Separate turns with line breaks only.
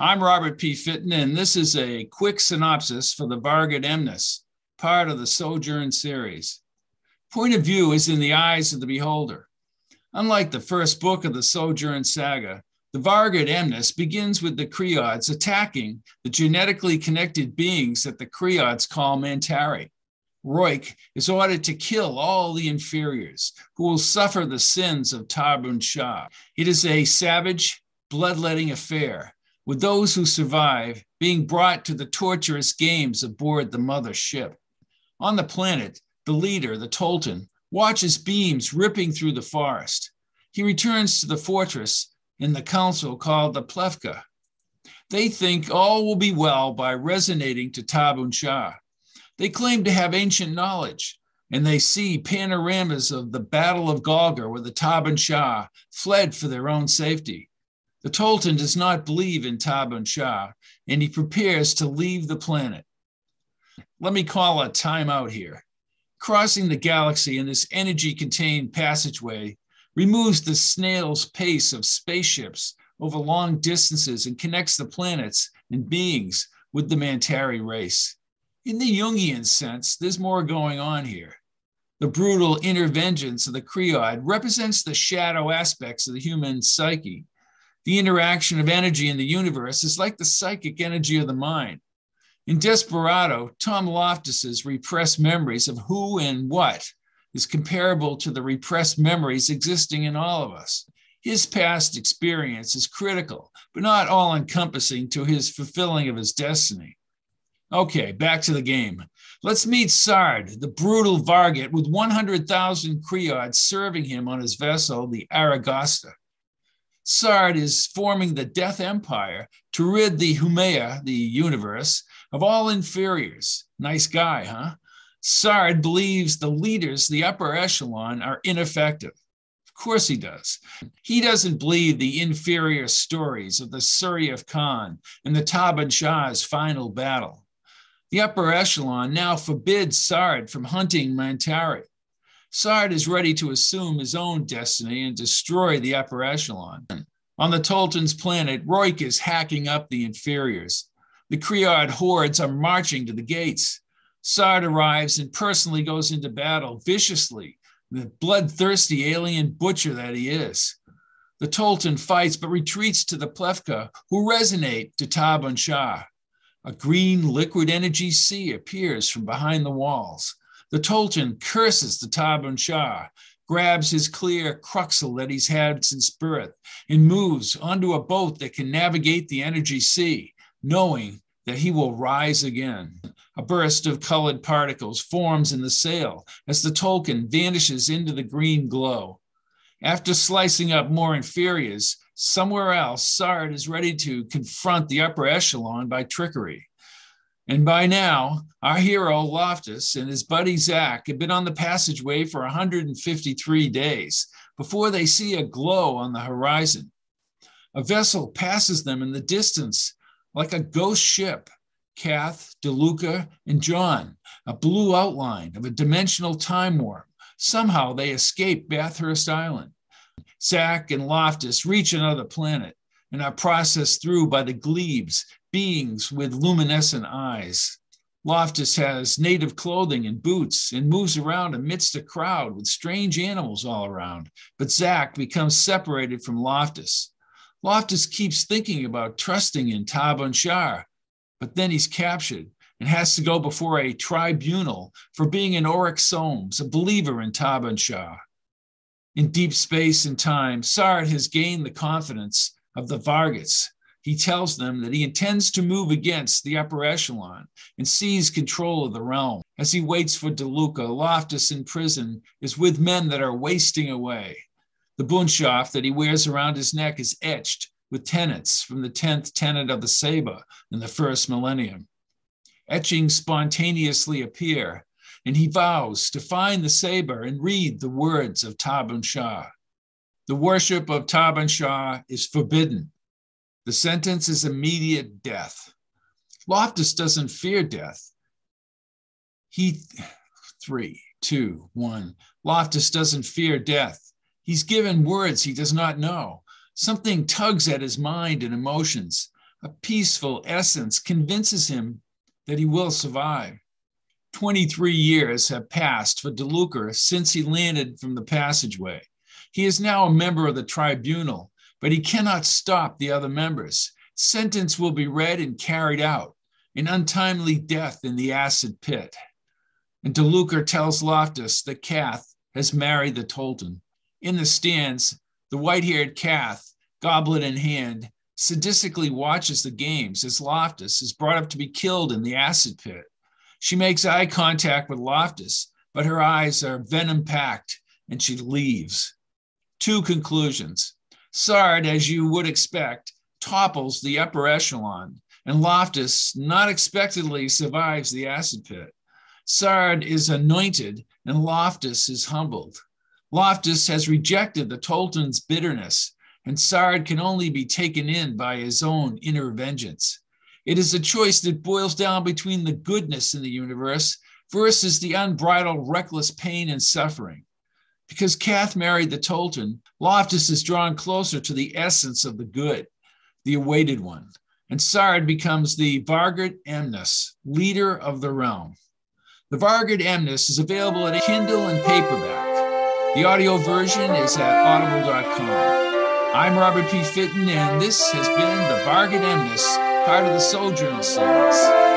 I'm Robert P. Fitton, and this is a quick synopsis for the Vargut Emnas, part of the Sojourn series. Point of view is in the eyes of the beholder. Unlike the first book of the Sojourn saga, the Vargut Emnas begins with the Creods attacking the genetically connected beings that the Creods call Mantari. Roik is ordered to kill all the inferiors who will suffer the sins of Tabun Shah. It is a savage, bloodletting affair with those who survive being brought to the torturous games aboard the mother ship. On the planet, the leader, the Tolton, watches beams ripping through the forest. He returns to the fortress in the council called the Plevka. They think all will be well by resonating to Tabun Shah. They claim to have ancient knowledge, and they see panoramas of the Battle of Golgar where the Tabun Shah fled for their own safety. The Tolton does not believe in Tabun Shah, and he prepares to leave the planet. Let me call a timeout here. Crossing the galaxy in this energy contained passageway removes the snail's pace of spaceships over long distances and connects the planets and beings with the Mantari race. In the Jungian sense, there's more going on here. The brutal inner vengeance of the Creod represents the shadow aspects of the human psyche the interaction of energy in the universe is like the psychic energy of the mind. In Desperado, Tom Loftus's repressed memories of who and what is comparable to the repressed memories existing in all of us. His past experience is critical, but not all encompassing to his fulfilling of his destiny. Okay, back to the game. Let's meet Sard, the brutal Vargut with 100,000 Creods serving him on his vessel, the Aragosta. Sard is forming the Death Empire to rid the Humea, the universe, of all inferiors. Nice guy, huh? Sard believes the leaders, the upper echelon, are ineffective. Of course he does. He doesn't believe the inferior stories of the Suryaf Khan and the Taban Shah's final battle. The upper echelon now forbids Sard from hunting Mantari. Sard is ready to assume his own destiny and destroy the upper echelon. On the Tolton's planet, Roik is hacking up the inferiors. The Creod hordes are marching to the gates. Sard arrives and personally goes into battle viciously, the bloodthirsty alien butcher that he is. The Tolton fights but retreats to the Plevka, who resonate to Tabun Shah. A green liquid energy sea appears from behind the walls. The Tolton curses the Tabun Shah, grabs his clear cruxel that he's had since birth, and moves onto a boat that can navigate the energy sea, knowing that he will rise again. A burst of colored particles forms in the sail as the Tolton vanishes into the green glow. After slicing up more inferiors, somewhere else, Sard is ready to confront the upper echelon by trickery. And by now, our hero Loftus and his buddy Zach have been on the passageway for 153 days before they see a glow on the horizon. A vessel passes them in the distance like a ghost ship. Kath, DeLuca, and John, a blue outline of a dimensional time warp. Somehow they escape Bathurst Island. Zach and Loftus reach another planet and are processed through by the glebes beings with luminescent eyes. Loftus has native clothing and boots and moves around amidst a crowd with strange animals all around. But Zach becomes separated from Loftus. Loftus keeps thinking about trusting in Tabun Shah, but then he's captured and has to go before a tribunal for being an Oryx Somes, a believer in Tabun Shah. In deep space and time, Sard has gained the confidence of the Varguts he tells them that he intends to move against the upper echelon and seize control of the realm. As he waits for DeLuca, Loftus in prison is with men that are wasting away. The bundschaft that he wears around his neck is etched with tenets from the 10th tenet of the Seba in the first millennium. Etchings spontaneously appear, and he vows to find the saber and read the words of Tabun Shah. The worship of Tabun Shah is forbidden the sentence is immediate death. Loftus doesn't fear death. He, three, two, one. Loftus doesn't fear death. He's given words he does not know. Something tugs at his mind and emotions. a peaceful essence convinces him that he will survive. 23 years have passed for DeLuca since he landed from the passageway. He is now a member of the tribunal, but he cannot stop the other members. Sentence will be read and carried out an untimely death in the acid pit. And DeLuca tells Loftus that Kath has married the Tolton. In the stands, the white haired Kath, goblet in hand, sadistically watches the games as Loftus is brought up to be killed in the acid pit. She makes eye contact with Loftus, but her eyes are venom packed and she leaves. Two conclusions. Sard, as you would expect, topples the upper echelon, and Loftus not expectedly survives the acid pit. Sard is anointed, and Loftus is humbled. Loftus has rejected the Tolton's bitterness and Sard can only be taken in by his own inner vengeance. It is a choice that boils down between the goodness in the universe versus the unbridled, reckless pain and suffering. Because Kath married the Tolton, Loftus is drawn closer to the essence of the good, the awaited one, and Sard becomes the Vargut Emnas, leader of the realm. The Vargut Emnas is available at Kindle and paperback. The audio version is at audible.com. I'm Robert P. Fitton, and this has been the Vargut Emnas, part of the Sojourn series.